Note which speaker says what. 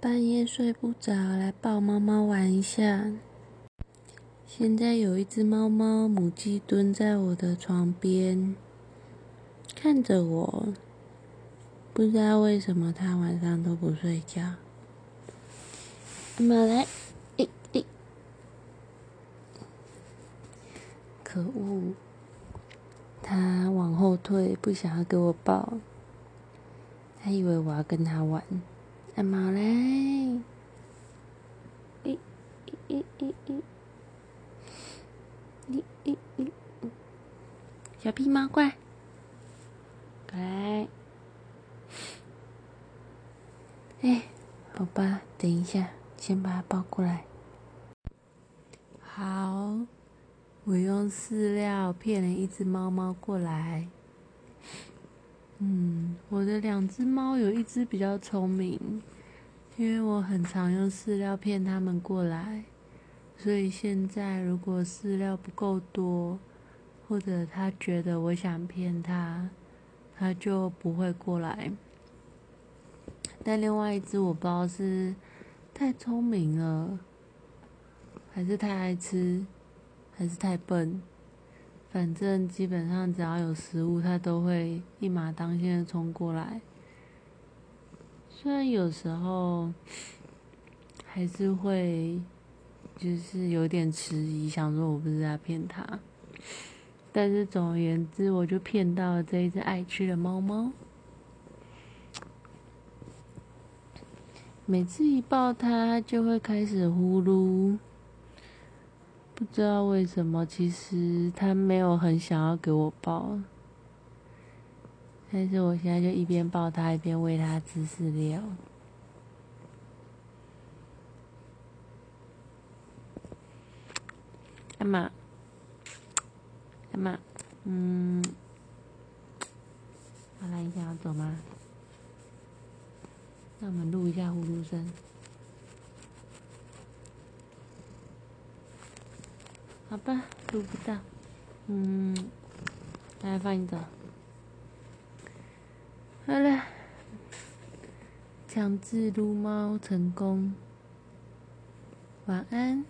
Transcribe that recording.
Speaker 1: 半夜睡不着，来抱猫猫玩一下。现在有一只猫猫母鸡蹲在我的床边，看着我。不知道为什么它晚上都不睡觉。妈来，诶诶，可恶！它往后退，不想要给我抱。它以为我要跟它玩。阿毛嘞，咦咦咦咦，咦咦咦，小屁猫过来，过来。哎，好吧，等一下，先把它抱过来。好，我用饲料骗了一只猫猫过来。嗯，我的两只猫有一只比较聪明，因为我很常用饲料骗它们过来，所以现在如果饲料不够多，或者它觉得我想骗它，它就不会过来。但另外一只我不知道是太聪明了，还是太爱吃，还是太笨。反正基本上只要有食物，它都会一马当先的冲过来。虽然有时候还是会就是有点迟疑，想说我不是在骗它，但是总而言之，我就骗到了这一只爱吃的猫猫。每次一抱它，就会开始呼噜。不知道为什么，其实他没有很想要给我抱，但是我现在就一边抱他一边喂他吃饲料。干嘛？干嘛？嗯，好了，你想要走吗？那我们录一下呼噜声。好吧，录不到。嗯，来放一个。好了，强制撸猫成功。晚安。